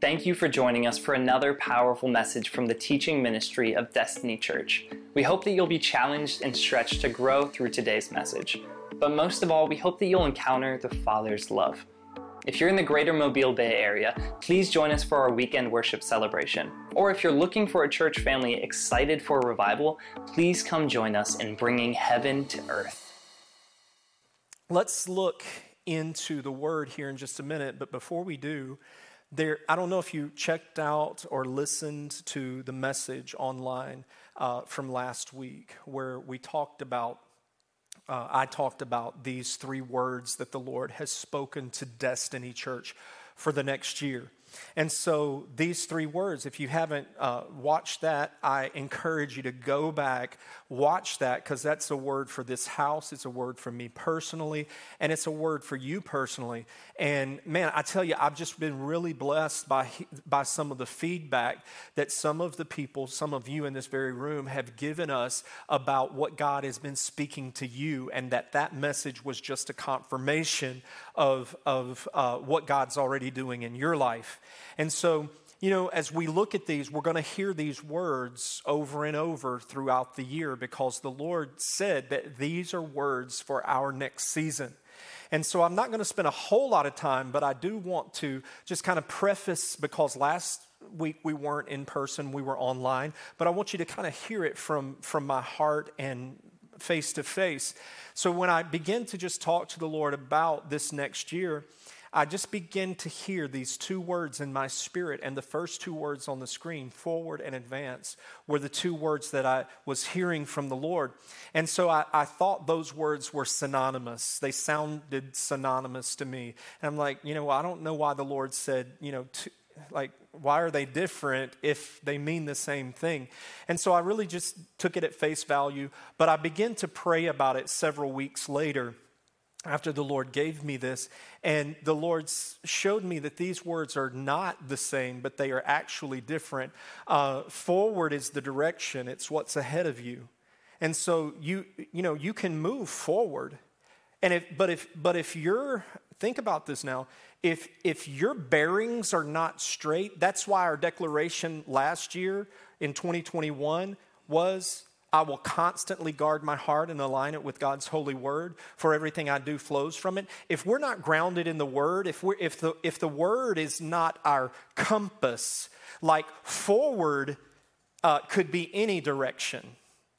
Thank you for joining us for another powerful message from the teaching ministry of Destiny Church. We hope that you'll be challenged and stretched to grow through today's message. But most of all, we hope that you'll encounter the Father's love. If you're in the greater Mobile Bay area, please join us for our weekend worship celebration. Or if you're looking for a church family excited for revival, please come join us in bringing heaven to earth. Let's look into the word here in just a minute, but before we do, there, I don't know if you checked out or listened to the message online uh, from last week where we talked about, uh, I talked about these three words that the Lord has spoken to Destiny Church for the next year. And so, these three words, if you haven't uh, watched that, I encourage you to go back, watch that, because that's a word for this house. It's a word for me personally, and it's a word for you personally. And man, I tell you, I've just been really blessed by, by some of the feedback that some of the people, some of you in this very room, have given us about what God has been speaking to you, and that that message was just a confirmation of, of uh, what God's already doing in your life. And so, you know, as we look at these, we're going to hear these words over and over throughout the year because the Lord said that these are words for our next season. And so I'm not going to spend a whole lot of time, but I do want to just kind of preface because last week we weren't in person, we were online, but I want you to kind of hear it from, from my heart and face to face. So when I begin to just talk to the Lord about this next year, I just begin to hear these two words in my spirit, and the first two words on the screen, forward and advance, were the two words that I was hearing from the Lord. And so I, I thought those words were synonymous. They sounded synonymous to me. And I'm like, you know, I don't know why the Lord said, you know, to, like, why are they different if they mean the same thing? And so I really just took it at face value, but I began to pray about it several weeks later after the Lord gave me this. And the Lord showed me that these words are not the same, but they are actually different. Uh, forward is the direction, it's what's ahead of you. And so you, you know, you can move forward. And if, but if, but if you're, think about this now. If, if your bearings are not straight, that's why our declaration last year in 2021 was I will constantly guard my heart and align it with God's holy word, for everything I do flows from it. If we're not grounded in the word, if, we're, if, the, if the word is not our compass, like forward uh, could be any direction,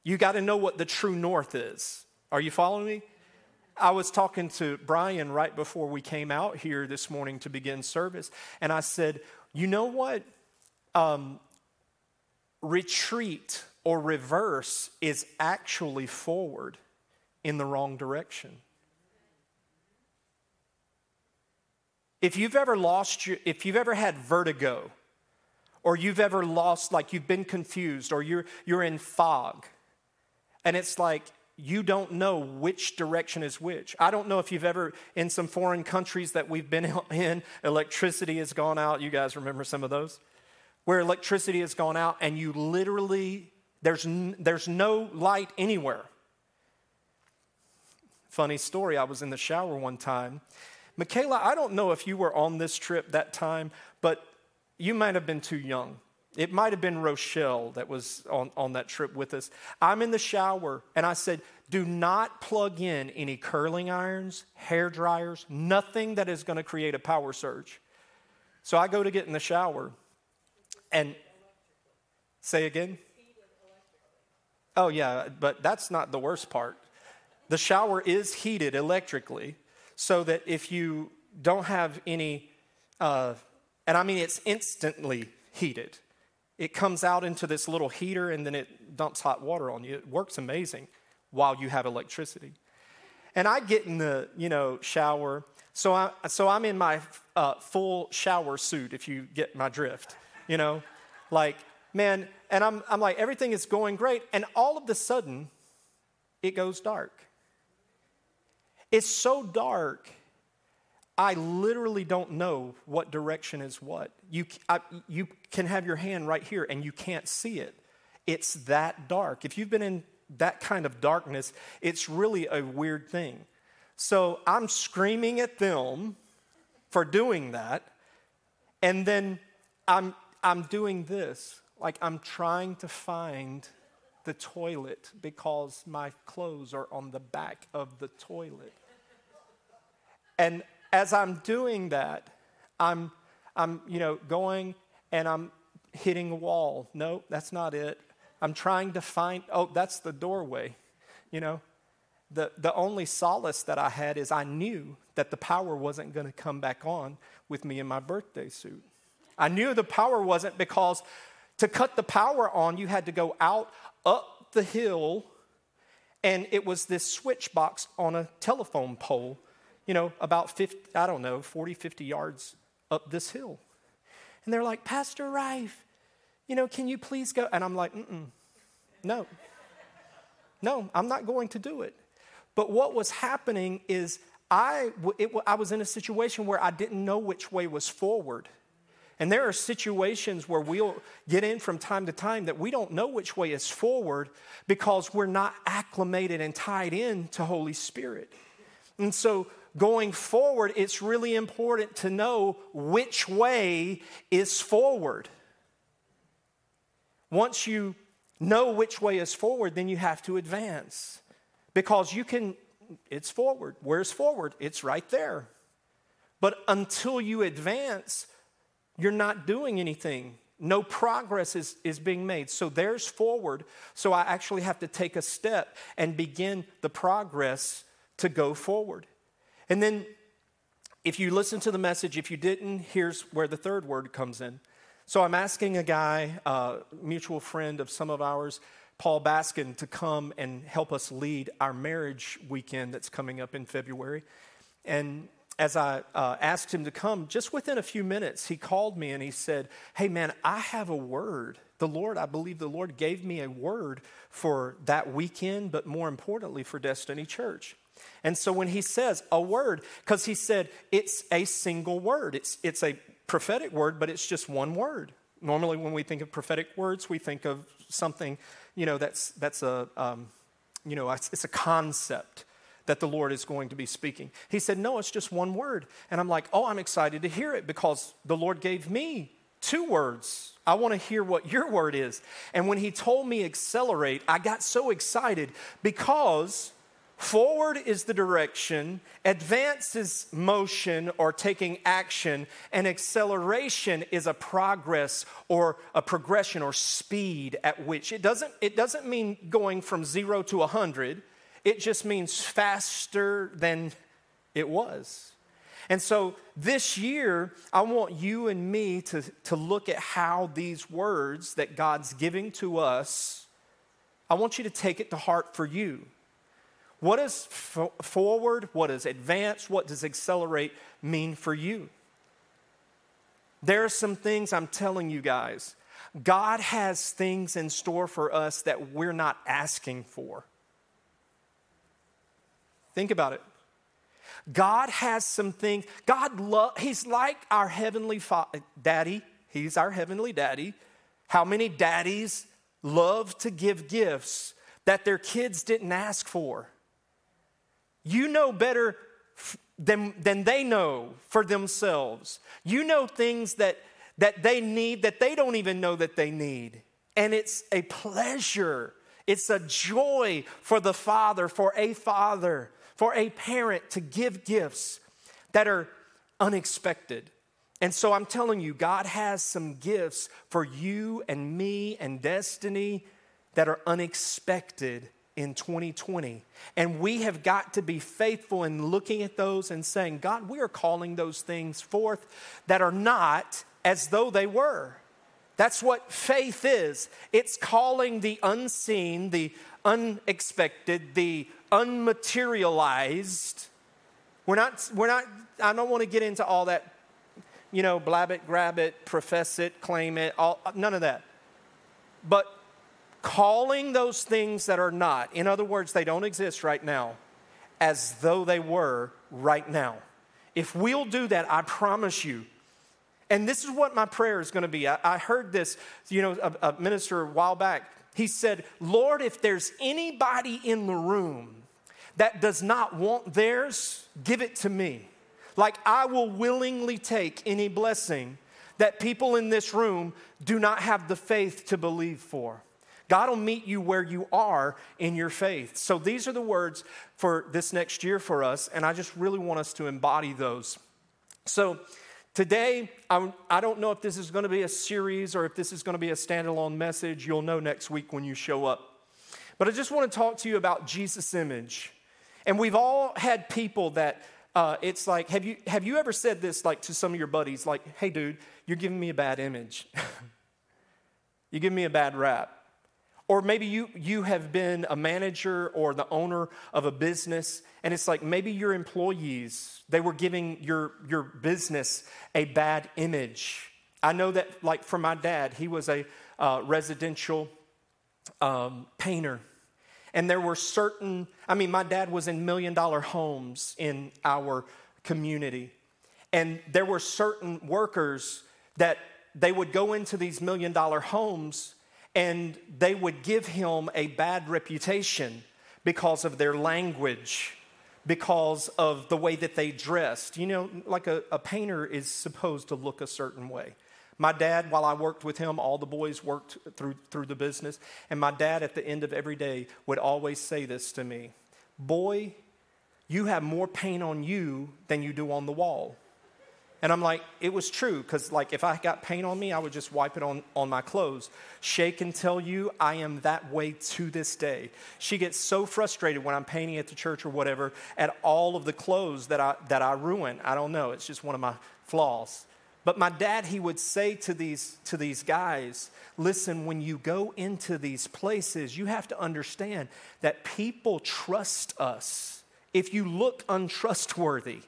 you got to know what the true north is. Are you following me? I was talking to Brian right before we came out here this morning to begin service, and I said, You know what? Um, retreat or reverse is actually forward in the wrong direction. If you've ever lost your, if you've ever had vertigo, or you've ever lost, like you've been confused, or you're, you're in fog, and it's like you don't know which direction is which. I don't know if you've ever, in some foreign countries that we've been in, electricity has gone out. You guys remember some of those? Where electricity has gone out, and you literally there's, n- there's no light anywhere. Funny story, I was in the shower one time. Michaela, I don't know if you were on this trip that time, but you might have been too young. It might have been Rochelle that was on, on that trip with us. I'm in the shower and I said, Do not plug in any curling irons, hair dryers, nothing that is going to create a power surge. So I go to get in the shower and say again? Oh, yeah, but that's not the worst part. The shower is heated electrically so that if you don't have any, uh, and I mean it's instantly heated, it comes out into this little heater and then it dumps hot water on you. It works amazing while you have electricity. And I get in the, you know, shower. So, I, so I'm in my uh, full shower suit, if you get my drift, you know, like man, and I'm, I'm like, everything is going great. And all of a sudden, it goes dark. It's so dark, I literally don't know what direction is what. You, I, you can have your hand right here and you can't see it. It's that dark. If you've been in that kind of darkness, it's really a weird thing. So I'm screaming at them for doing that. And then I'm, I'm doing this. Like I'm trying to find the toilet because my clothes are on the back of the toilet. And as I'm doing that, I'm, I'm you know, going and I'm hitting a wall. No, that's not it. I'm trying to find, oh, that's the doorway. You know, the, the only solace that I had is I knew that the power wasn't going to come back on with me in my birthday suit. I knew the power wasn't because to cut the power on, you had to go out up the hill, and it was this switch box on a telephone pole, you know, about 50, I don't know, 40, 50 yards up this hill. And they're like, Pastor Rife, you know, can you please go? And I'm like, mm no. No, I'm not going to do it. But what was happening is I, it, I was in a situation where I didn't know which way was forward. And there are situations where we'll get in from time to time that we don't know which way is forward because we're not acclimated and tied in to Holy Spirit. And so going forward, it's really important to know which way is forward. Once you know which way is forward, then you have to advance because you can, it's forward. Where's forward? It's right there. But until you advance, you're not doing anything. No progress is, is being made. So there's forward. So I actually have to take a step and begin the progress to go forward. And then, if you listen to the message, if you didn't, here's where the third word comes in. So I'm asking a guy, a mutual friend of some of ours, Paul Baskin, to come and help us lead our marriage weekend that's coming up in February. And as I uh, asked him to come, just within a few minutes, he called me and he said, Hey, man, I have a word. The Lord, I believe the Lord gave me a word for that weekend, but more importantly, for Destiny Church. And so when he says a word, because he said it's a single word, it's, it's a prophetic word, but it's just one word. Normally, when we think of prophetic words, we think of something, you know, that's, that's a, um, you know, it's a concept that the Lord is going to be speaking. He said, No, it's just one word. And I'm like, Oh, I'm excited to hear it because the Lord gave me two words. I want to hear what your word is. And when he told me accelerate, I got so excited because Forward is the direction, advance is motion or taking action, and acceleration is a progress or a progression or speed at which it doesn't, it doesn't mean going from zero to 100, it just means faster than it was. And so this year, I want you and me to, to look at how these words that God's giving to us, I want you to take it to heart for you. What does f- forward, what does advance, what does accelerate mean for you? There are some things I'm telling you guys. God has things in store for us that we're not asking for. Think about it. God has some things. God love he's like our heavenly daddy. He's our heavenly daddy. How many daddies love to give gifts that their kids didn't ask for? You know better than, than they know for themselves. You know things that, that they need that they don't even know that they need. And it's a pleasure, it's a joy for the father, for a father, for a parent to give gifts that are unexpected. And so I'm telling you, God has some gifts for you and me and destiny that are unexpected in 2020. And we have got to be faithful in looking at those and saying, God, we are calling those things forth that are not as though they were. That's what faith is. It's calling the unseen, the unexpected, the unmaterialized. We're not, we're not, I don't want to get into all that, you know, blab it, grab it, profess it, claim it, all, none of that. But calling those things that are not, in other words, they don't exist right now, as though they were right now. If we'll do that, I promise you, and this is what my prayer is going to be. I, I heard this, you know, a, a minister a while back. He said, Lord, if there's anybody in the room that does not want theirs, give it to me. Like I will willingly take any blessing that people in this room do not have the faith to believe for. God will meet you where you are in your faith. So these are the words for this next year for us, and I just really want us to embody those. So today, I do not know if this is going to be a series or if this is going to be a standalone message. You'll know next week when you show up. But I just want to talk to you about Jesus' image. And we've all had people that uh, it's like, have you, have you ever said this like to some of your buddies, like, hey, dude, you're giving me a bad image. you give me a bad rap. Or maybe you, you have been a manager or the owner of a business, and it's like maybe your employees, they were giving your, your business a bad image. I know that, like, for my dad, he was a uh, residential um, painter. And there were certain, I mean, my dad was in million dollar homes in our community. And there were certain workers that they would go into these million dollar homes and they would give him a bad reputation because of their language, because of the way that they dressed. You know, like a, a painter is supposed to look a certain way. My dad, while I worked with him, all the boys worked through, through the business. And my dad, at the end of every day, would always say this to me Boy, you have more paint on you than you do on the wall. And I'm like, it was true, because like if I got paint on me, I would just wipe it on, on my clothes. Shay can tell you I am that way to this day. She gets so frustrated when I'm painting at the church or whatever at all of the clothes that I that I ruin. I don't know. It's just one of my flaws. But my dad, he would say to these, to these guys, listen, when you go into these places, you have to understand that people trust us. If you look untrustworthy,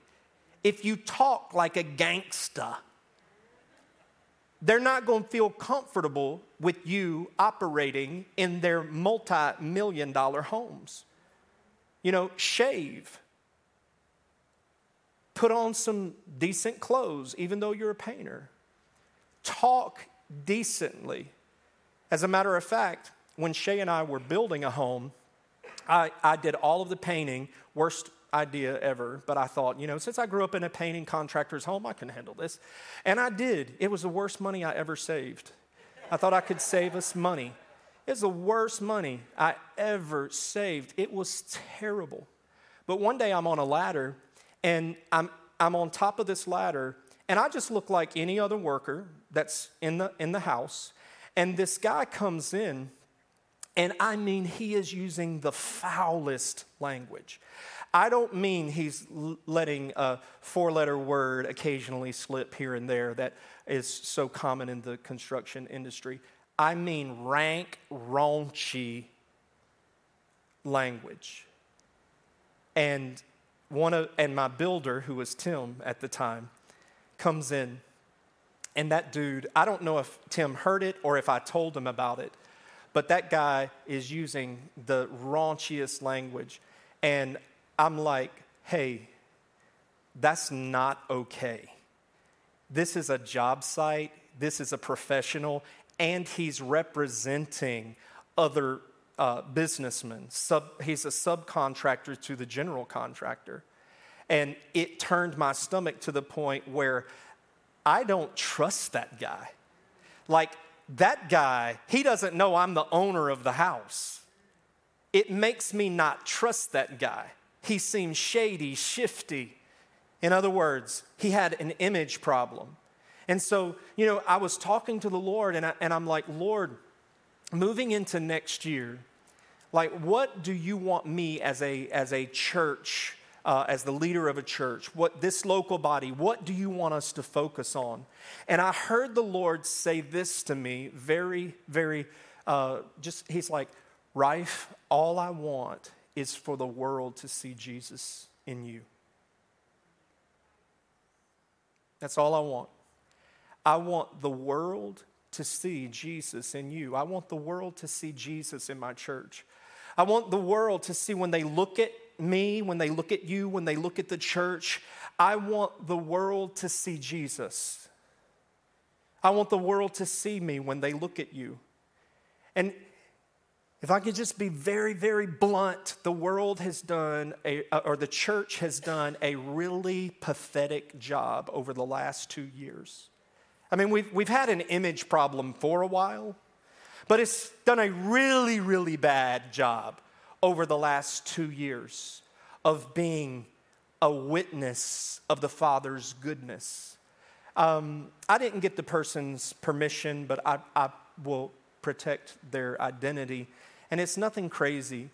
if you talk like a gangsta, they're not going to feel comfortable with you operating in their multi million dollar homes. You know, shave Put on some decent clothes, even though you're a painter. Talk decently. As a matter of fact, when Shay and I were building a home, I, I did all of the painting, worst idea ever, but I thought, you know, since I grew up in a painting contractor's home, I can handle this. And I did. It was the worst money I ever saved. I thought I could save us money. It was the worst money I ever saved. It was terrible. But one day I'm on a ladder and I'm, I'm on top of this ladder, and I just look like any other worker that's in the, in the house. And this guy comes in, and I mean, he is using the foulest language. I don't mean he's letting a four letter word occasionally slip here and there that is so common in the construction industry. I mean rank, raunchy language. And one of, and my builder, who was Tim at the time, comes in. And that dude, I don't know if Tim heard it or if I told him about it, but that guy is using the raunchiest language. And I'm like, hey, that's not okay. This is a job site, this is a professional, and he's representing other uh, businessman. Sub, he's a subcontractor to the general contractor. And it turned my stomach to the point where I don't trust that guy. Like, that guy, he doesn't know I'm the owner of the house. It makes me not trust that guy. He seemed shady, shifty. In other words, he had an image problem. And so, you know, I was talking to the Lord and, I, and I'm like, Lord, moving into next year, like, what do you want me as a, as a church, uh, as the leader of a church, what this local body, what do you want us to focus on? And I heard the Lord say this to me very, very, uh, just, he's like, Rife, all I want is for the world to see Jesus in you. That's all I want. I want the world to see Jesus in you. I want the world to see Jesus in my church. I want the world to see when they look at me, when they look at you, when they look at the church, I want the world to see Jesus. I want the world to see me when they look at you. And if I could just be very, very blunt, the world has done, a, or the church has done a really pathetic job over the last two years. I mean, we've, we've had an image problem for a while, but it's done a really, really bad job over the last two years of being a witness of the Father's goodness. Um, I didn't get the person's permission, but I, I will protect their identity. And it's nothing crazy.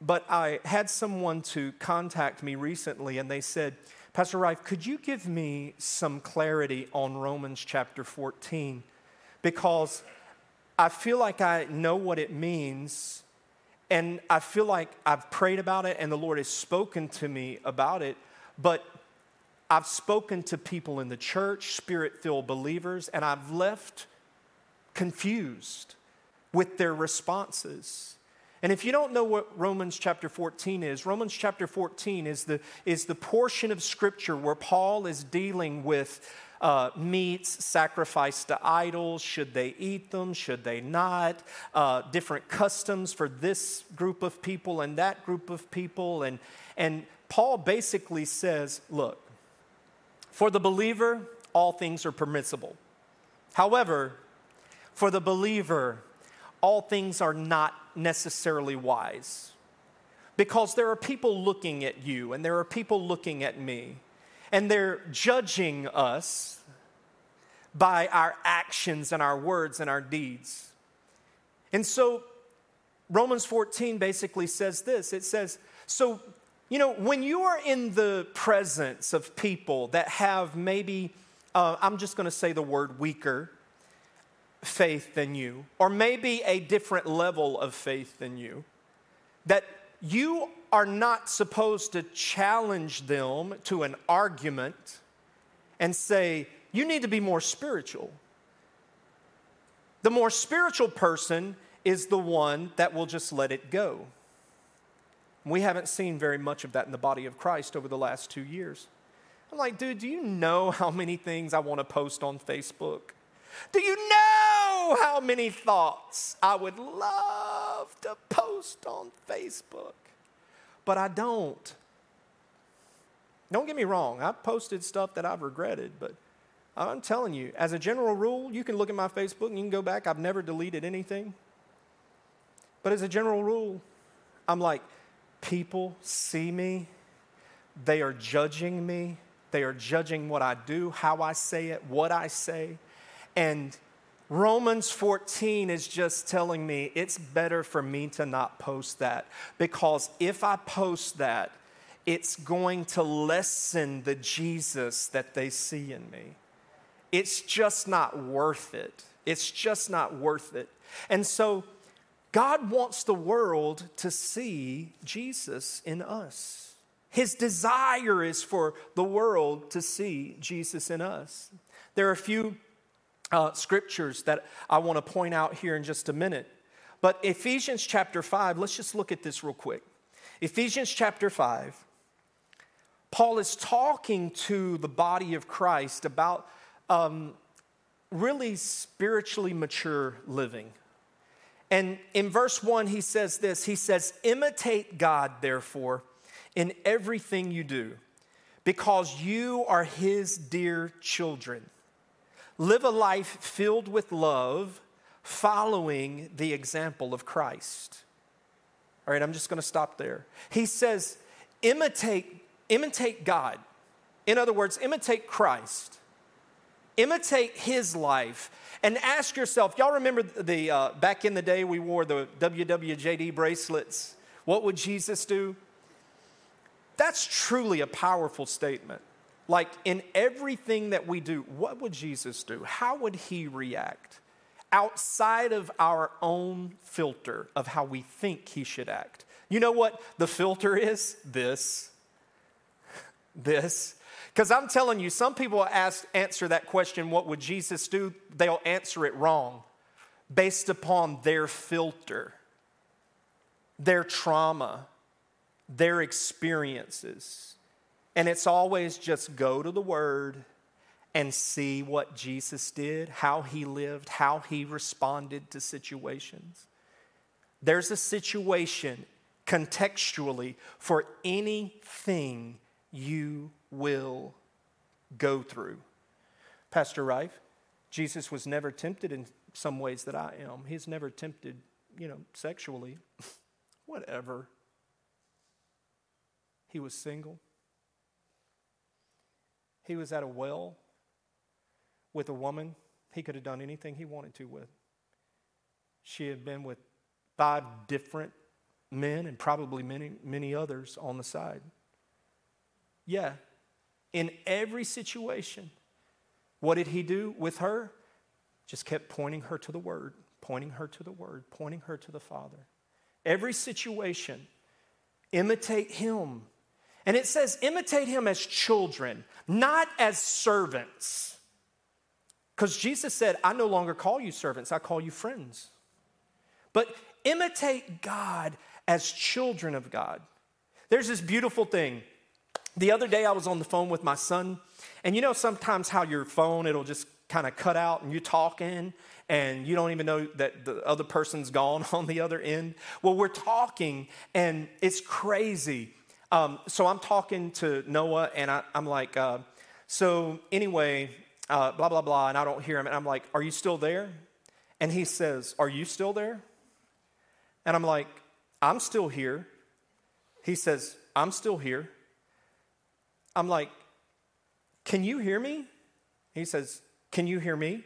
But I had someone to contact me recently, and they said, Pastor Rife, could you give me some clarity on Romans chapter 14? Because I feel like I know what it means, and I feel like I've prayed about it, and the Lord has spoken to me about it, but I've spoken to people in the church, spirit filled believers, and I've left confused with their responses. And if you don't know what Romans chapter 14 is, Romans chapter 14 is the, is the portion of scripture where Paul is dealing with uh, meats sacrificed to idols. Should they eat them? Should they not? Uh, different customs for this group of people and that group of people. And, and Paul basically says, look, for the believer, all things are permissible. However, for the believer, all things are not necessarily wise. Because there are people looking at you and there are people looking at me, and they're judging us by our actions and our words and our deeds. And so, Romans 14 basically says this it says, So, you know, when you are in the presence of people that have maybe, uh, I'm just to say the word weaker, faith than you, or maybe a different level of faith than you, that you are not supposed to challenge them to an argument and say, you need to be more spiritual. The more spiritual person is the one that will just let it go. We haven't seen very much of that in the body of Christ over the last two years. I'm like, dude, do you know how many things I want to post on Facebook? Do you know how many thoughts I would love to post on Facebook? But I don't. Don't get me wrong, I've posted stuff that I've regretted, but I'm telling you, as a general rule, you can look at my Facebook and you can go back. I've never deleted anything. But as a general rule, I'm like, people see me, they are judging me, they are judging what I do, how I say it, what I say. And Romans 14 is just telling me it's better for me to not post that because if I post that, it's going to lessen the Jesus that they see in me. It's just not worth it. It's just not worth it. And so, God wants the world to see Jesus in us. His desire is for the world to see Jesus in us. There are a few uh, scriptures that I want to point out here in just a minute. But Ephesians chapter 5, let's just look at this real quick. Ephesians chapter 5, Paul is talking to the body of Christ about um, really spiritually mature living. And in verse 1, he says this He says, Imitate God, therefore, in everything you do, because you are his dear children. Live a life filled with love, following the example of Christ. All right, I'm just going to stop there. He says, imitate, imitate God. In other words, imitate Christ. Imitate his life and ask yourself, y'all remember the uh, back in the day we wore the WWJD bracelets? What would Jesus do? That's truly a powerful statement. Like in everything that we do, what would Jesus do? How would he react? Outside of our own filter of how we think he should act. You know what the filter is? This. This. Because I'm telling you, some people ask, answer that question, what would Jesus do? They'll answer it wrong based upon their filter, their trauma, their experiences. And it's always just go to the Word and see what Jesus did, how he lived, how he responded to situations. There's a situation contextually for anything you will go through. Pastor Rife. Jesus was never tempted in some ways that I am. He's never tempted, you know, sexually. Whatever. He was single. He was at a well with a woman he could have done anything he wanted to with. She had been with five different men and probably many, many others on the side. Yeah, in every situation, what did he do with her? Just kept pointing her to the Word, pointing her to the Word, pointing her to the Father. Every situation, imitate him. And it says, imitate him as children, not as servants. Because Jesus said, I no longer call you servants, I call you friends. But imitate God as children of God. There's this beautiful thing. The other day I was on the phone with my son, and you know sometimes how your phone it'll just kind of cut out and you're talking and you don't even know that the other person's gone on the other end. Well, we're talking and it's crazy. Um, so I'm talking to Noah and I, am like, uh, so anyway, uh, blah, blah, blah, and I don't hear him. And I'm like, are you still there? And he says, are you still there? And I'm like, I'm still here. He says, I'm still here. I'm like, Can you hear me? He says, Can you hear me?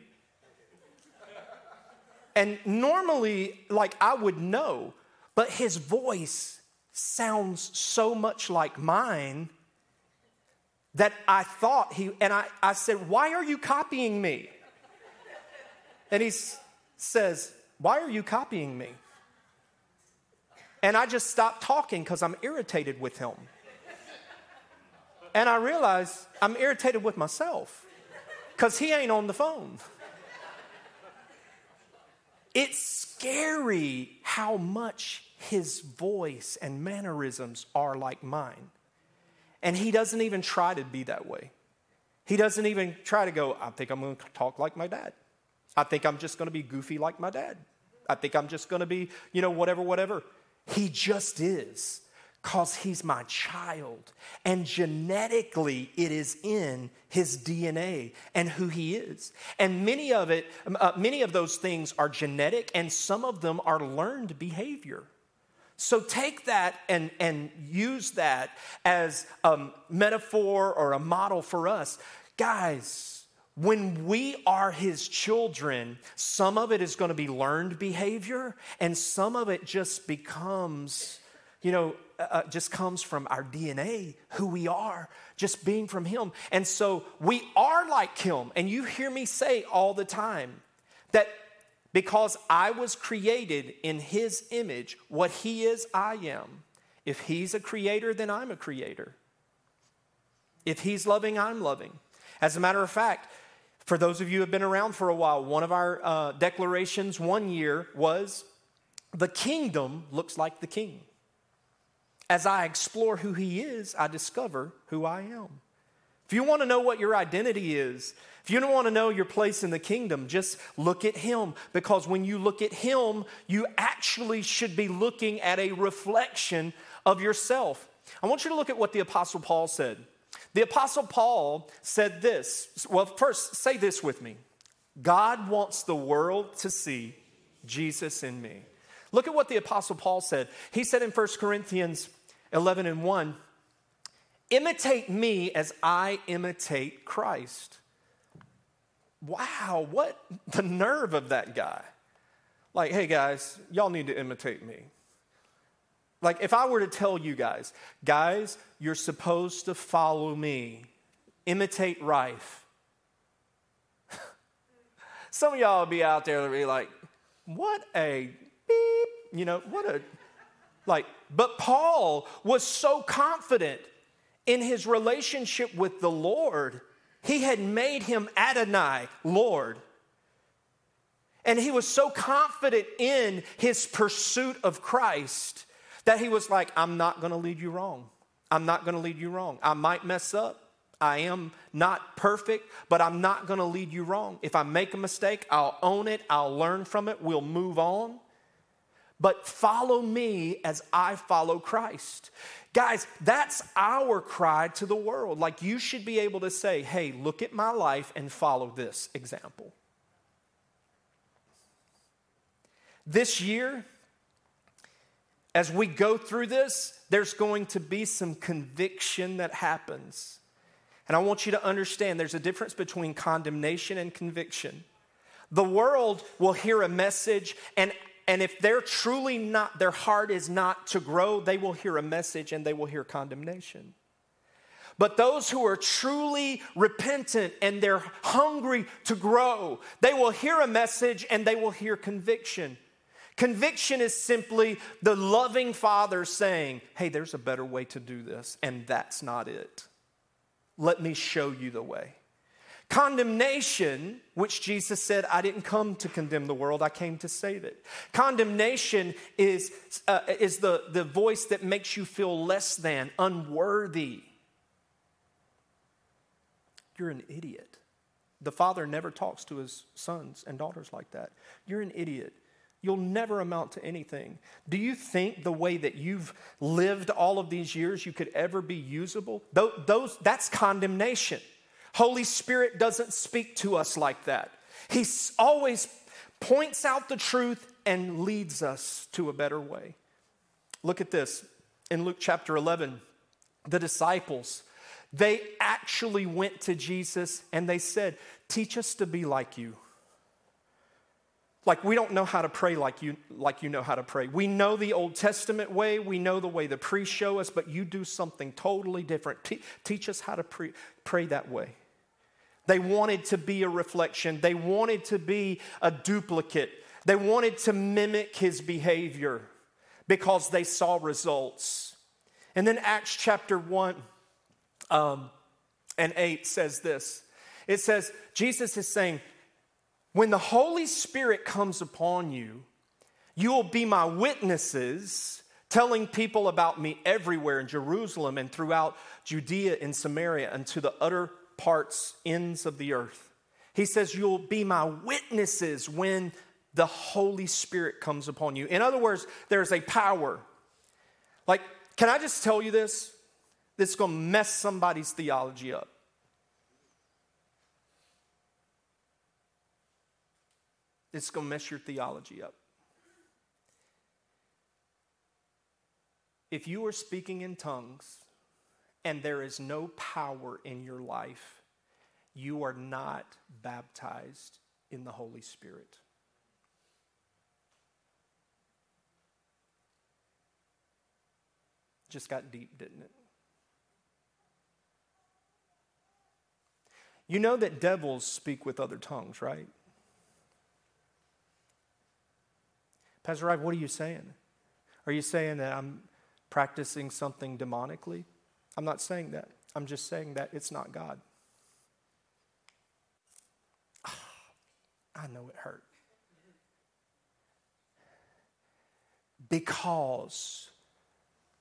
And normally, like, I would know, but his voice sounds so much like mine that I thought he, and I, I said, Why are you copying me? And he says, Why are you copying me? And I just stopped talking because I'm irritated with him. And I realized I'm irritated with myself because he ain't on the phone. It's scary how much his voice and mannerisms are like mine. And he doesn't even try to be that way. He doesn't even try to go, I think I'm going to talk like my dad. I think I'm just going to be goofy like my dad. I think I'm just going to be, you know, whatever, whatever. He just is because he's my child. And genetically, it is in his DNA and who he is. And many of it, uh, many of those things are genetic, and some of them are learned behavior. So take that and, and use that as a metaphor or a model for us. Guys, when we are his children, some of it is going to be learned behavior, and some of it just becomes, you know, uh, uh, just comes from our DNA, who we are, just being from him. And so we are like him. And you hear me say all the time that because I was created in his image, what he is, I am. If he's a creator, then I'm a creator. If he's loving, I'm loving. As a matter of fact, for those of you who have been around for a while, one of our uh, declarations one year was the kingdom looks like the king. As I explore who he is, I discover who I am. If you want to know what your identity is, if you don't want to know your place in the kingdom, just look at him because when you look at him, you actually should be looking at a reflection of yourself. I want you to look at what the Apostle Paul said. The Apostle Paul said this. Well, first, say this with me God wants the world to see Jesus in me. Look at what the Apostle Paul said. He said in 1 Corinthians 11 and 1 Imitate me as I imitate Christ. Wow, what the nerve of that guy. Like, hey guys, y'all need to imitate me. Like, if I were to tell you guys, guys, you're supposed to follow me, imitate Rife. Some of y'all will be out there and be like, what a beep, you know, what a, like, but Paul was so confident in his relationship with the Lord. He had made him Adonai, Lord. And he was so confident in his pursuit of Christ that he was like, I'm not going to lead you wrong. I'm not going to lead you wrong. I might mess up. I am not perfect, but I'm not going to lead you wrong. If I make a mistake, I'll own it, I'll learn from it, we'll move on. But follow me as I follow Christ. Guys, that's our cry to the world. Like you should be able to say, hey, look at my life and follow this example. This year, as we go through this, there's going to be some conviction that happens. And I want you to understand there's a difference between condemnation and conviction. The world will hear a message, and, and if they're truly not, their heart is not to grow, they will hear a message and they will hear condemnation. But those who are truly repentant and they're hungry to grow, they will hear a message and they will hear conviction. Conviction is simply the loving father saying, Hey, there's a better way to do this, and that's not it. Let me show you the way. Condemnation, which Jesus said, I didn't come to condemn the world, I came to save it. Condemnation is, uh, is the, the voice that makes you feel less than, unworthy. You're an idiot. The father never talks to his sons and daughters like that. You're an idiot. You'll never amount to anything. Do you think the way that you've lived all of these years you could ever be usable? Those, that's condemnation. Holy Spirit doesn't speak to us like that. He always points out the truth and leads us to a better way. Look at this in Luke chapter 11. The disciples, they actually went to Jesus and they said, Teach us to be like you. Like we don't know how to pray like you like you know how to pray. We know the Old Testament way, we know the way the priests show us, but you do something totally different. Te- teach us how to pre- pray that way. They wanted to be a reflection. They wanted to be a duplicate. They wanted to mimic his behavior because they saw results. And then Acts chapter 1 um, and 8 says this it says, Jesus is saying, when the Holy Spirit comes upon you, you will be my witnesses, telling people about me everywhere in Jerusalem and throughout Judea and Samaria and to the utter parts, ends of the earth. He says, You'll be my witnesses when the Holy Spirit comes upon you. In other words, there's a power. Like, can I just tell you this? This is going to mess somebody's theology up. It's going to mess your theology up. If you are speaking in tongues and there is no power in your life, you are not baptized in the Holy Spirit. Just got deep, didn't it? You know that devils speak with other tongues, right? Pastor Rife, what are you saying? Are you saying that I'm practicing something demonically? I'm not saying that. I'm just saying that it's not God. Ah, I know it hurt. Because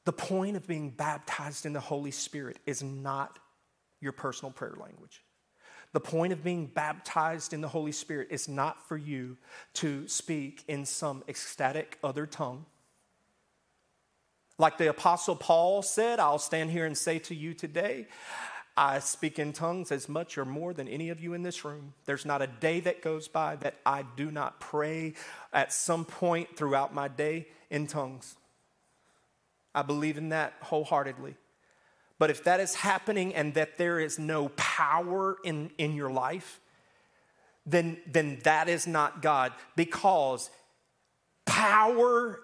the point of being baptized in the Holy Spirit is not your personal prayer language. The point of being baptized in the Holy Spirit is not for you to speak in some ecstatic other tongue. Like the Apostle Paul said, I'll stand here and say to you today, I speak in tongues as much or more than any of you in this room. There's not a day that goes by that I do not pray at some point throughout my day in tongues. I believe in that wholeheartedly. But if that is happening and that there is no power in, in your life, then, then that is not God because power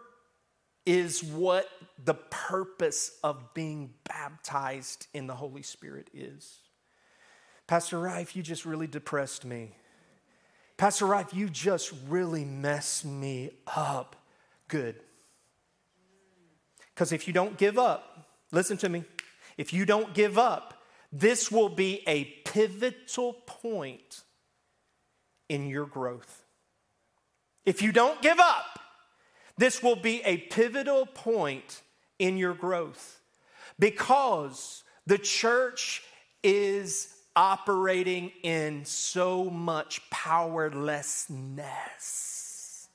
is what the purpose of being baptized in the Holy Spirit is. Pastor Rife, you just really depressed me. Pastor Rife, you just really messed me up. Good. Because if you don't give up, listen to me, if you don't give up, this will be a pivotal point in your growth. If you don't give up, this will be a pivotal point in your growth because the church is operating in so much powerlessness.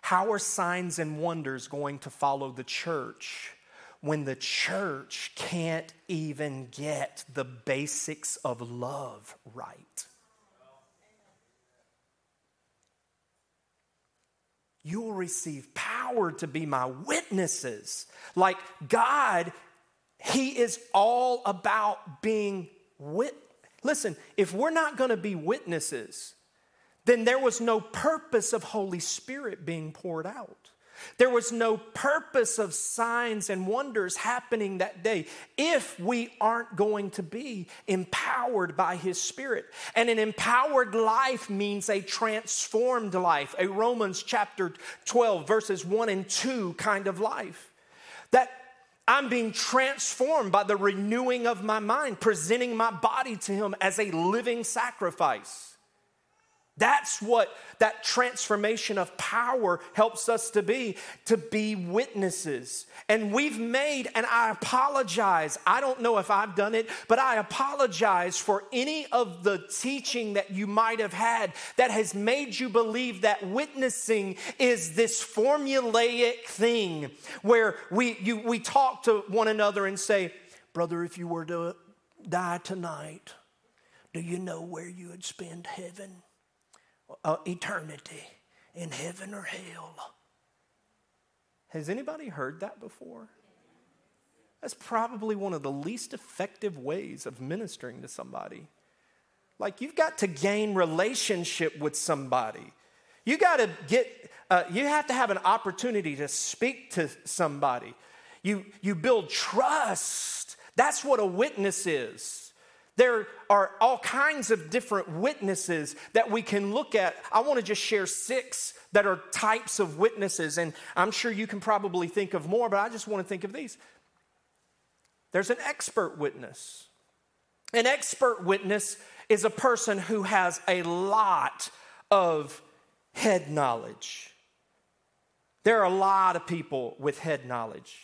How are signs and wonders going to follow the church when the church can't even get the basics of love right? You will receive power to be my witnesses. Like God, He is all about being wit. Listen, if we're not going to be witnesses, then there was no purpose of Holy Spirit being poured out. There was no purpose of signs and wonders happening that day if we aren't going to be empowered by His Spirit. And an empowered life means a transformed life, a Romans chapter 12, verses 1 and 2 kind of life. That I'm being transformed by the renewing of my mind, presenting my body to Him as a living sacrifice. That's what that transformation of power helps us to be, to be witnesses. And we've made, and I apologize. I don't know if I've done it, but I apologize for any of the teaching that you might have had that has made you believe that witnessing is this formulaic thing where we, you, we talk to one another and say, Brother, if you were to die tonight, do you know where you would spend heaven? Uh, eternity in heaven or hell. Has anybody heard that before? That's probably one of the least effective ways of ministering to somebody. Like you've got to gain relationship with somebody. You got to get, uh, you have to have an opportunity to speak to somebody. You, you build trust. That's what a witness is. There are all kinds of different witnesses that we can look at. I want to just share six that are types of witnesses, and I'm sure you can probably think of more, but I just want to think of these. There's an expert witness. An expert witness is a person who has a lot of head knowledge. There are a lot of people with head knowledge.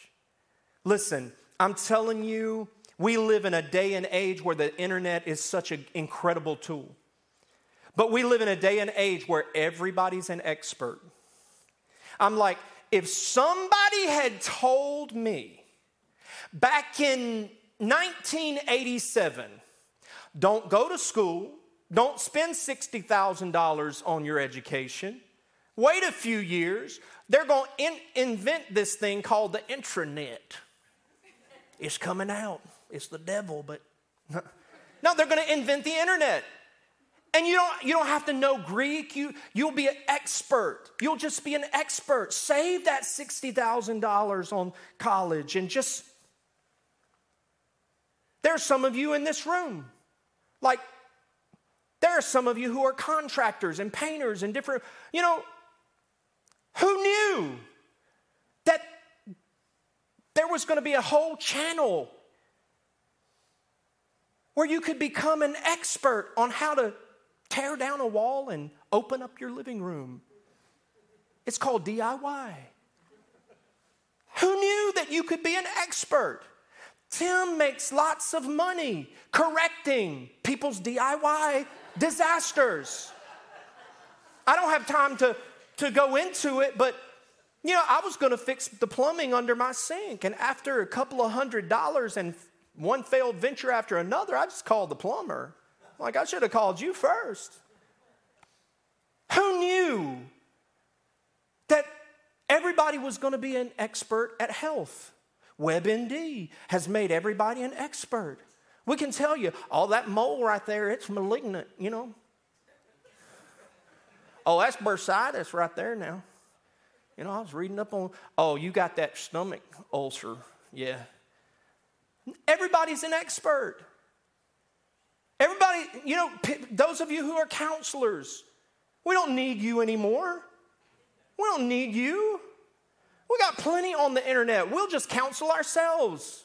Listen, I'm telling you, we live in a day and age where the internet is such an incredible tool. But we live in a day and age where everybody's an expert. I'm like, if somebody had told me back in 1987, don't go to school, don't spend $60,000 on your education, wait a few years, they're going to in- invent this thing called the intranet. It's coming out it's the devil, but no, they're going to invent the internet. And you don't, you don't have to know Greek. You, you'll be an expert. You'll just be an expert. Save that $60,000 on college and just. There are some of you in this room. Like, there are some of you who are contractors and painters and different, you know, who knew that there was going to be a whole channel where you could become an expert on how to tear down a wall and open up your living room. It's called DIY. Who knew that you could be an expert? Tim makes lots of money correcting people's DIY disasters. I don't have time to, to go into it, but you know, I was to fix the plumbing under my sink, and after a couple of hundred dollars and one failed venture after another, I just called the plumber. Like, I should have called you first. Who knew that everybody was going to be an expert at health? WebMD has made everybody an expert. We can tell you, all that mole right there, it's malignant, you know. Oh, that's bursitis right there now. You know, I was reading up on, oh, you got that stomach ulcer. Yeah, Everybody's an expert. Everybody, you know, those of you who are counselors, we don't need you anymore. We don't need you. We got plenty on the internet. We'll just counsel ourselves.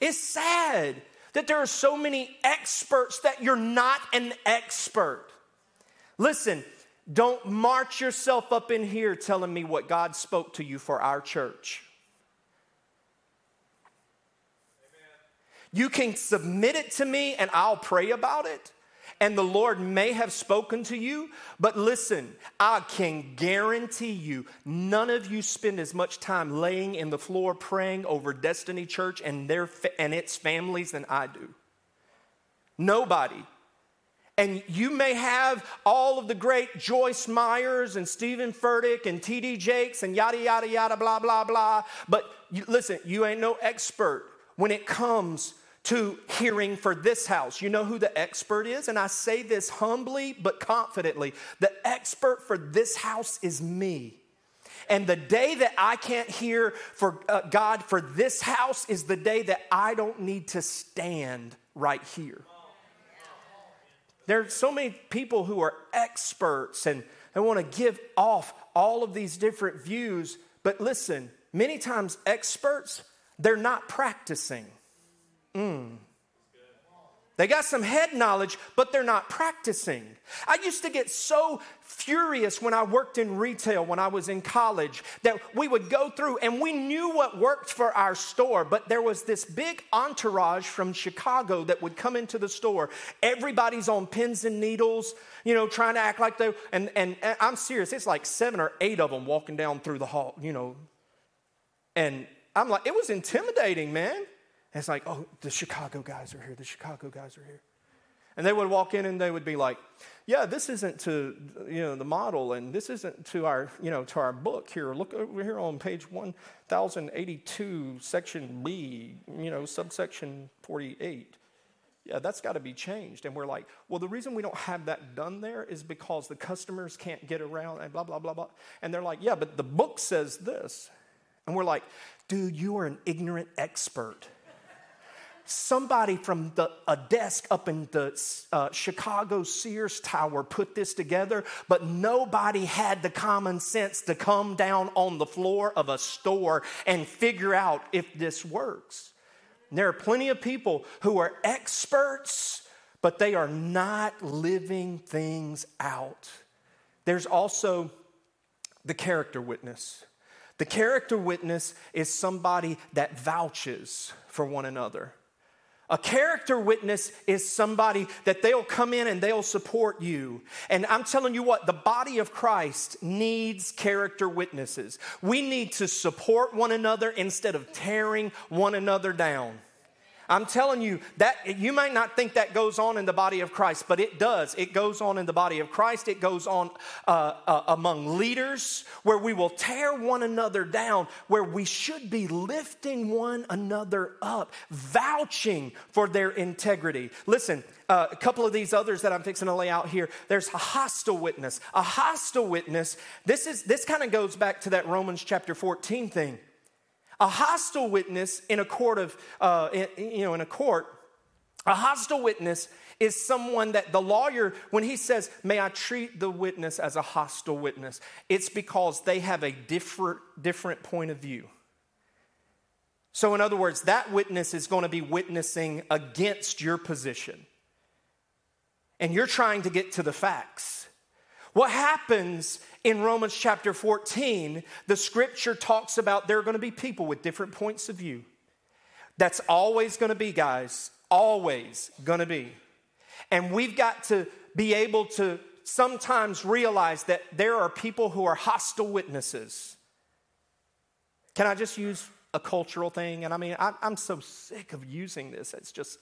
It's sad that there are so many experts that you're not an expert. Listen, don't march yourself up in here telling me what God spoke to you for our church. You can submit it to me and I'll pray about it. and the Lord may have spoken to you, but listen, I can guarantee you, none of you spend as much time laying in the floor praying over Destiny Church and, their and its families than I do. Nobody. And you may have all of the great Joyce Myers and Steven Furtick and T.D. Jakes and yada, yada, yada, blah, blah, blah. But you, listen, you ain't no expert when it comes to hearing for this house. You know who the expert is? And I say this humbly but confidently the expert for this house is me. And the day that I can't hear for uh, God for this house is the day that I don't need to stand right here. There are so many people who are experts and they want to give off all of these different views. But listen, many times experts, they're not practicing. Mm. They got some head knowledge, but they're not practicing. I used to get so furious when I worked in retail when I was in college that we would go through and we knew what worked for our store, but there was this big entourage from Chicago that would come into the store. Everybody's on pins and needles, you know, trying to act like they, and, and, and I'm serious, it's like seven or eight of them walking down through the hall, you know. And I'm like, it was intimidating, man. And it's like, oh, the Chicago guys are here. The Chicago guys are here. And they would walk in and they would be like, yeah, this isn't to, you know, the model and this isn't to our, you know, to our book here. Look over here on page 1082, section B, you know, subsection 48. Yeah, that's got to be changed. And we're like, well, the reason we don't have that done there is because the customers can't get around and blah, blah, blah, blah. And they're like, yeah, but the book says this. And we're like, dude, you are an ignorant expert somebody from the, a desk up in the uh, Chicago Sears Tower put this together, but nobody had the common sense to come down on the floor of a store and figure out if this works. And there are plenty of people who are experts, but they are not living things out. There's also the character witness. The character witness is somebody that vouches for one another. A character witness is somebody that they'll come in and they'll support you. And I'm telling you what, the body of Christ needs character witnesses. We need to support one another instead of tearing one another down. I'm telling you that you might not think that goes on in the body of Christ, but it does. It goes on in the body of Christ. It goes on uh, uh, among leaders where we will tear one another down, where we should be lifting one another up, vouching for their integrity. Listen, uh, a couple of these others that I'm fixing to lay out here. There's a hostile witness. A hostile witness. This is this kind of goes back to that Romans chapter 14 thing. A hostile witness in a court of, uh, in, you know, in a court, a hostile witness is someone that the lawyer, when he says, May I treat the witness as a hostile witness, it's because they have a different, different point of view. So, in other words, that witness is going to be witnessing against your position. And you're trying to get to the facts. What happens in Romans chapter 14, the scripture talks about there are going to be people with different points of view. That's always going to be, guys, always going to be. And we've got to be able to sometimes realize that there are people who are hostile witnesses. Can I just use a cultural thing? And I mean, I, am so sick of using this. It's just,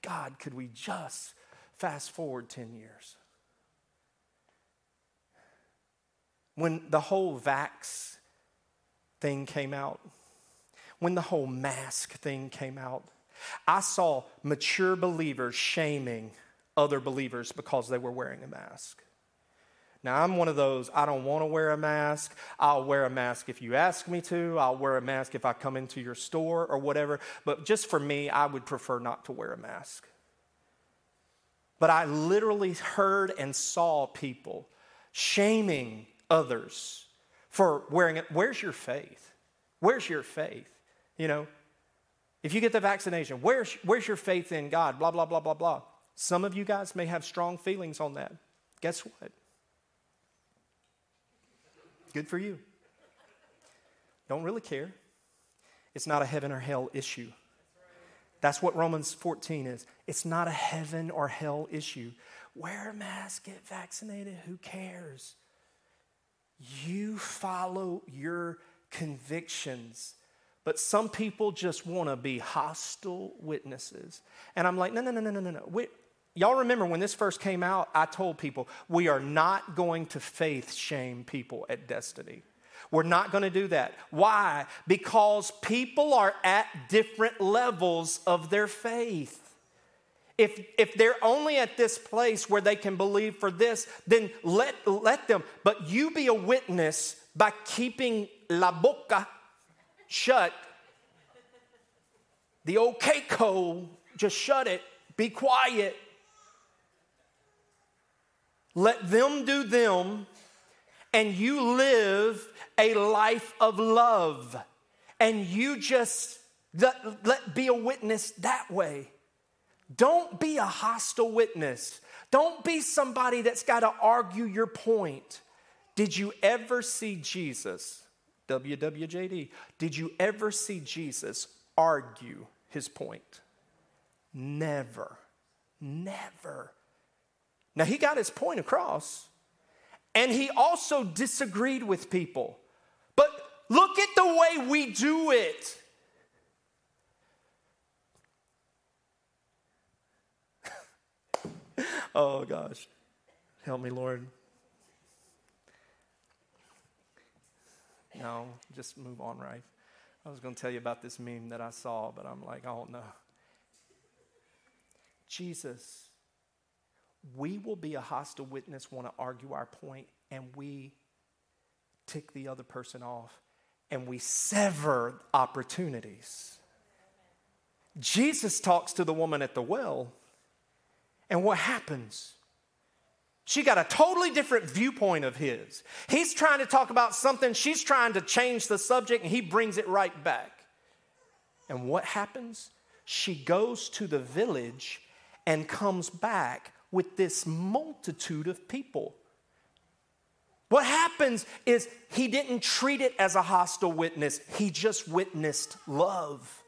God, could we just fast forward 10 years? When the whole vax thing came out, when the whole mask thing came out, I saw mature believers shaming other believers because they were wearing a mask. Now, I'm one of those, I don't want to wear a mask. I'll wear a mask if you ask me to. I'll wear a mask if I come into your store or whatever. But just for me, I would prefer not to wear a mask. But I literally heard and saw people shaming others for wearing it. Where's your faith? Where's your faith? You know, if you get the vaccination, where's, where's your faith in God? Blah, blah, blah, blah, blah. Some of you guys may have strong feelings on that. Guess what? Good for you. Don't really care. It's not a heaven or hell issue. That's what Romans 14 is. It's not a heaven or hell issue. Wear a mask, get vaccinated, who cares? You follow your convictions. But some people just want to be hostile witnesses. And I'm like, no, no, no, no, no, no, no. Y'all remember when this first came out, I told people, we are not going to faith shame people at Destiny. We're not going to do that. Why? Because people are at different levels of their faith. If, if they're only at this place where they can believe for this, then let, let them. But you be a witness by keeping la boca shut. The old Keiko, just shut it, be quiet. Let them do them, and you live a life of love. And you just let, let be a witness that way. Don't be a hostile witness. Don't be somebody that's got to argue your point. Did you ever see Jesus, WWJD, did you ever see Jesus argue his point? Never. Never. Now, he got his point across, and he also disagreed with people. But look at the way we do it. oh gosh. Help me, Lord. No, just move on, right? I was going to tell you about this meme that I saw, but I'm like, I don't know. Jesus, we will be a hostile witness, want to argue our point, and we tick the other person off and we sever opportunities. Jesus talks to the woman at the well and what happens? She got a totally different viewpoint of his. He's trying to talk about something, she's trying to change the subject, and he brings it right back. And what happens? She goes to the village and comes back with this multitude of people. What happens is he didn't treat it as a hostile witness, he just witnessed love.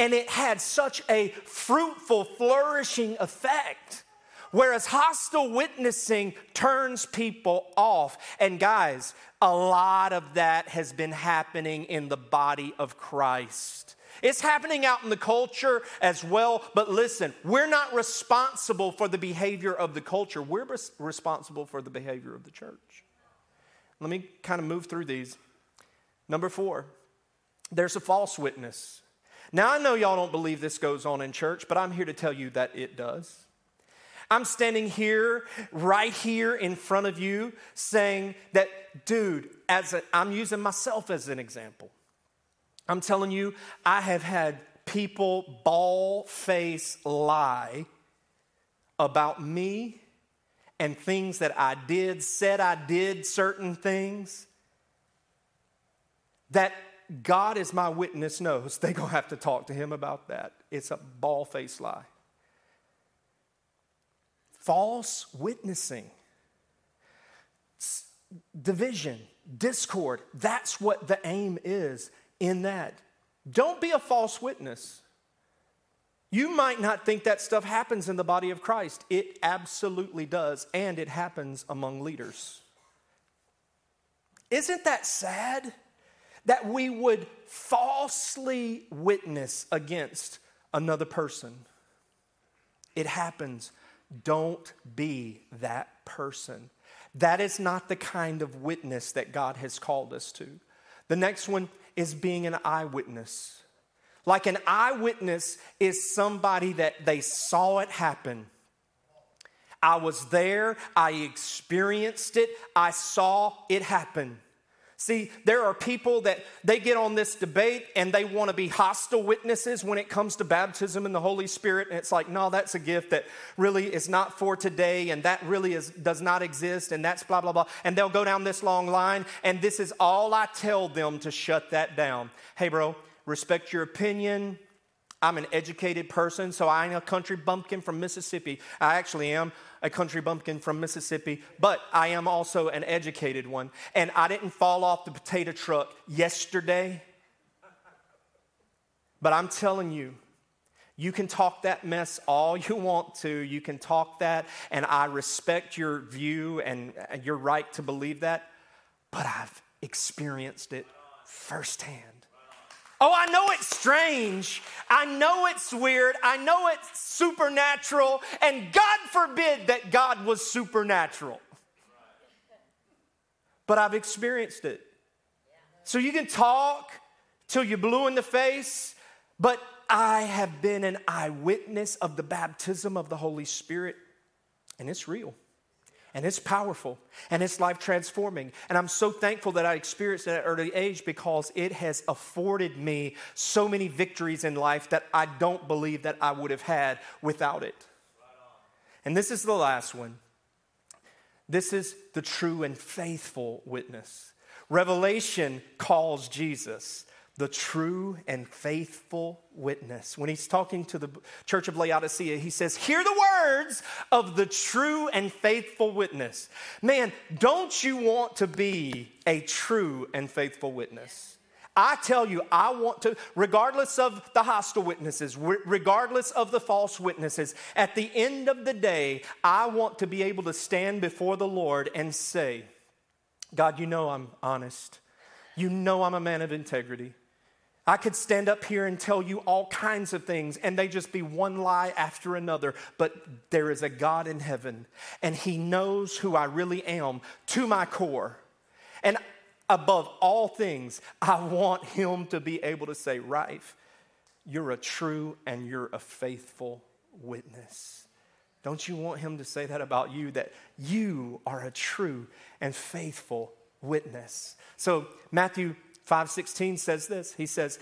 And it had such a fruitful, flourishing effect. Whereas hostile witnessing turns people off. And guys, a lot of that has been happening in the body of Christ. It's happening out in the culture as well, but listen, we're not responsible for the behavior of the culture. We're res- responsible for the behavior of the church. Let me kind of move through these. Number four, there's a false witness. Now, I know y'all don't believe this goes on in church, but I'm here to tell you that it does. I'm standing here, right here in front of you, saying that, dude, as i I'm using myself as an example. I'm telling you, I have had people ball face lie about me and things that I did, said I did certain things that God is my witness knows they're going to have to talk to him about that. It's a ball faced lie. False witnessing, division, discord. That's what the aim is in that. Don't be a false witness. You might not think that stuff happens in the body of Christ. It absolutely does, and it happens among leaders. Isn't that sad? That we would falsely witness against another person. It happens. Don't be that person. That is not the kind of witness that God has called us to. The next one is being an eyewitness. Like an eyewitness is somebody that they saw it happen. I was there, I experienced it, I saw it happen. See, there are people that they get on this debate and they want to be hostile witnesses when it comes to baptism in the Holy Spirit. And it's like, no, that's a gift that really is not for today and that really is, does not exist and that's blah, blah, blah. And they'll go down this long line. And this is all I tell them to shut that down. Hey, bro, respect your opinion. I'm an educated person, so I ain't a country bumpkin from Mississippi. I actually am a country bumpkin from Mississippi, but I am also an educated one. And I didn't fall off the potato truck yesterday. But I'm telling you, You can talk that mess all you want to. You can talk that, and I respect your view and your right to believe that, but I've experienced it firsthand. Oh, I know it's strange. I know it's weird. I know it's supernatural. And God forbid that God was supernatural. But I've experienced it. So you can talk till you're blue in the face, but I have been an eyewitness of the baptism of the Holy Spirit, and it's real. And it's powerful and it's life transforming. And I'm so thankful that I experienced it at an early age because it has afforded me so many victories in life that I don't believe that I would have had without it. And this is the last one. This is the true and faithful witness. Revelation calls Jesus the true and faithful witness. When he's talking to the church of Laodicea, he says, Hear the words of the true and faithful witness. Man, don't you want to be a true and faithful witness? I tell you, I want to, regardless of the hostile witnesses, regardless of the false witnesses, at the end of the day, I want to be able to stand before the Lord and say, God, you know I'm honest. You know I'm a man of integrity. I could stand up here and tell you all kinds of things, and they just be one lie after another. But there is a God in heaven, and He knows who I really am to my core. And above all things, I want Him to be able to say, Rife, you're a true and you're a faithful witness. Don't you want Him to say that about you, that you are a true and faithful witness? So, Matthew 5:16 says this. He says,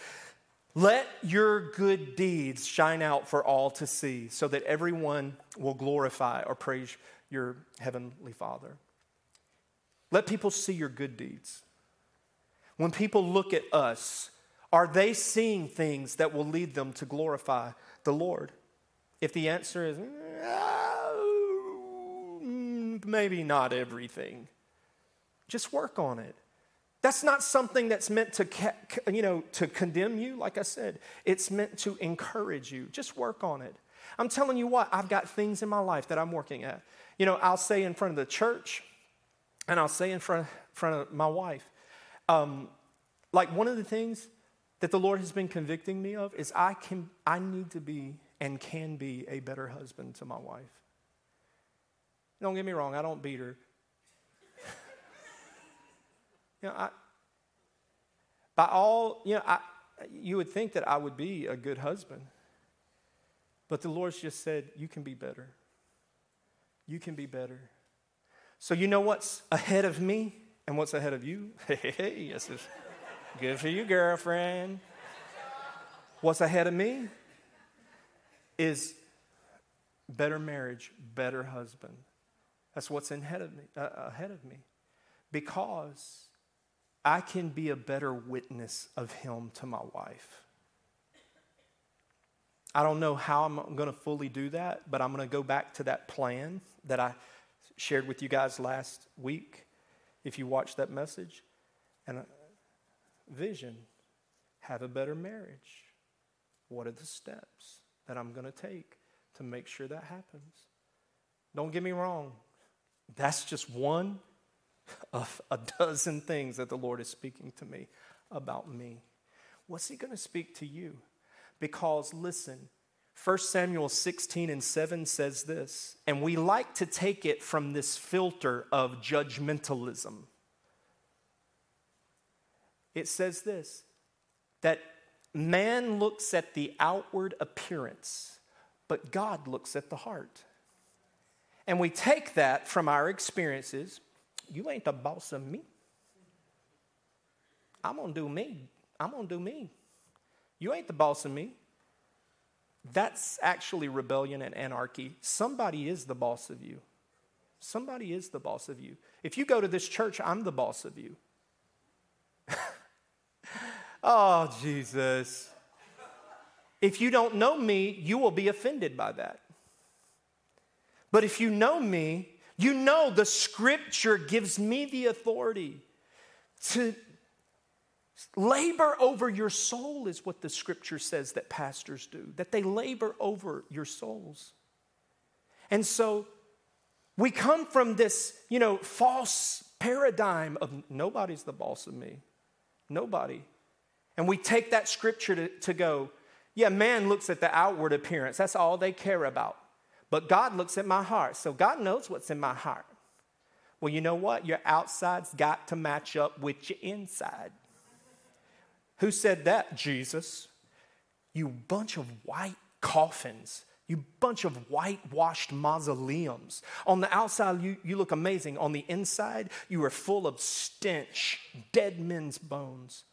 "Let your good deeds shine out for all to see, so that everyone will glorify or praise your heavenly Father." Let people see your good deeds. When people look at us, are they seeing things that will lead them to glorify the Lord? If the answer is maybe not everything, just work on it. That's not something that's meant to, you know, to condemn you, like I said. It's meant to encourage you. Just work on it. I'm telling you what, I've got things in my life that I'm working at. You know, I'll say in front of the church, and I'll say in front, front of my wife. Um, like one of the things that the Lord has been convicting me of is I can I need to be and can be a better husband to my wife. Don't get me wrong, I don't beat her. You know, I, by all, you know, I, you would think that I would be a good husband. But the Lord's just said, You can be better. You can be better. So, you know what's ahead of me and what's ahead of you? Hey, yes, it's good for you, girlfriend. What's ahead of me is better marriage, better husband. That's what's ahead of me, uh, ahead of me. Because I can be a better witness of Him to my wife. I don't know how I'm going to fully do that, but I'm going to go back to that plan that I shared with you guys last week. If you watched that message, and uh, vision, have a better marriage. What are the steps that I'm going to take to make sure that happens? Don't get me wrong, that's just one of a dozen things that the Lord is speaking to me about me. What's He going to speak to you? Because listen, 1 Samuel 16 and 7 says this, and we like to take it from this filter of judgmentalism. It says this that man looks at the outward appearance, but God looks at the heart. And we take that from our experiences, you ain't the boss of me. I'm going to do me. I'm going to do me. You ain't the boss of me. That's actually rebellion and anarchy. Somebody is the boss of you. Somebody is the boss of you. If you go to this church, I'm the boss of you. oh, Jesus. If you don't know me, you will be offended by that. But if you know me, you know, the scripture gives me the authority to Labor over your soul is what the scripture says that pastors do, that they labor over your souls. And so we come from this, you know, false paradigm of nobody's the boss of me. Nobody. And we take that scripture to, to go, yeah, man looks at the outward appearance. That's all they care about. But God looks at my heart. So God knows what's in my heart. Well, you know what? Your outside's got to match up with your inside. Who said that? Jesus. You bunch of white coffins. You bunch of whitewashed mausoleums. On the outside, you, you look amazing. On the inside, you are full of stench, dead men's bones.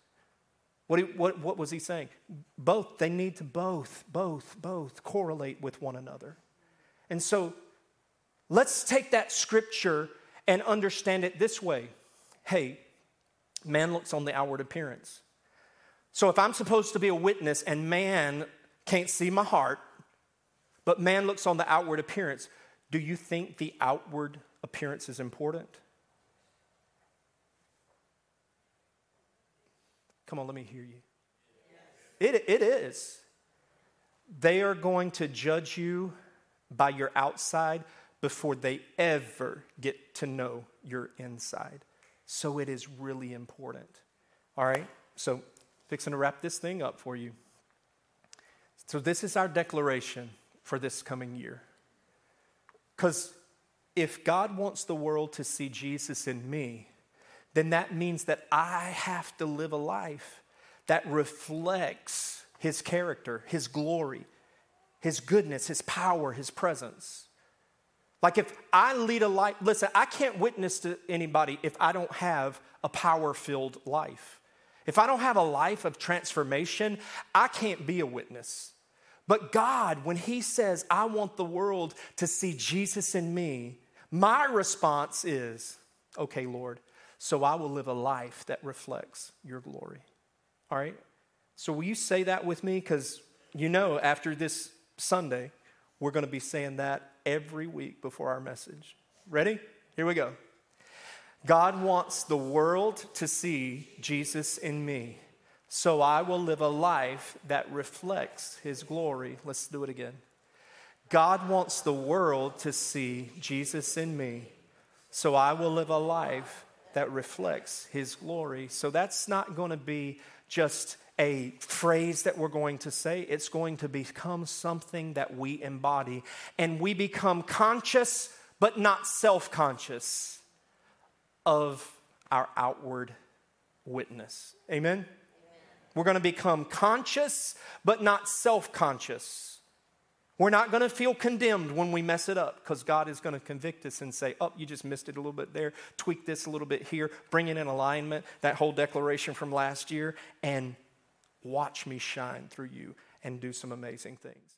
What, what, what was he saying? Both, they need to both, both, both correlate with one another. And so let's take that scripture and understand it this way hey, man looks on the outward appearance. So if I'm supposed to be a witness and man can't see my heart, but man looks on the outward appearance, do you think the outward appearance is important? Come on, let me hear you. It, it is. They are going to judge you by your outside before they ever get to know your inside. So it is really important. All right? So, fixing to wrap this thing up for you. So, this is our declaration for this coming year. Because if God wants the world to see Jesus in me, then that means that I have to live a life that reflects his character, his glory, his goodness, his power, his presence. Like if I lead a life, listen, I can't witness to anybody if I don't have a power filled life. If I don't have a life of transformation, I can't be a witness. But God, when He says, I want the world to see Jesus in me, my response is, okay, Lord, so I will live a life that reflects your glory. All right? So, will you say that with me? Because you know, after this Sunday, we're going to be saying that every week before our message. Ready? Here we go. God wants the world to see Jesus in me, so I will live a life that reflects his glory. Let's do it again. God wants the world to see Jesus in me, so I will live a life that reflects his glory. So that's not going to be just a phrase that we're going to say, it's going to become something that we embody. And we become conscious, but not self conscious, of our outward witness. Amen? Amen? We're going to become conscious, but not self conscious. We're not going to feel condemned when we mess it up because God is going to convict us and say, Oh, you just missed it a little bit there. Tweak this a little bit here. Bring it in alignment, that whole declaration from last year, and watch me shine through you and do some amazing things.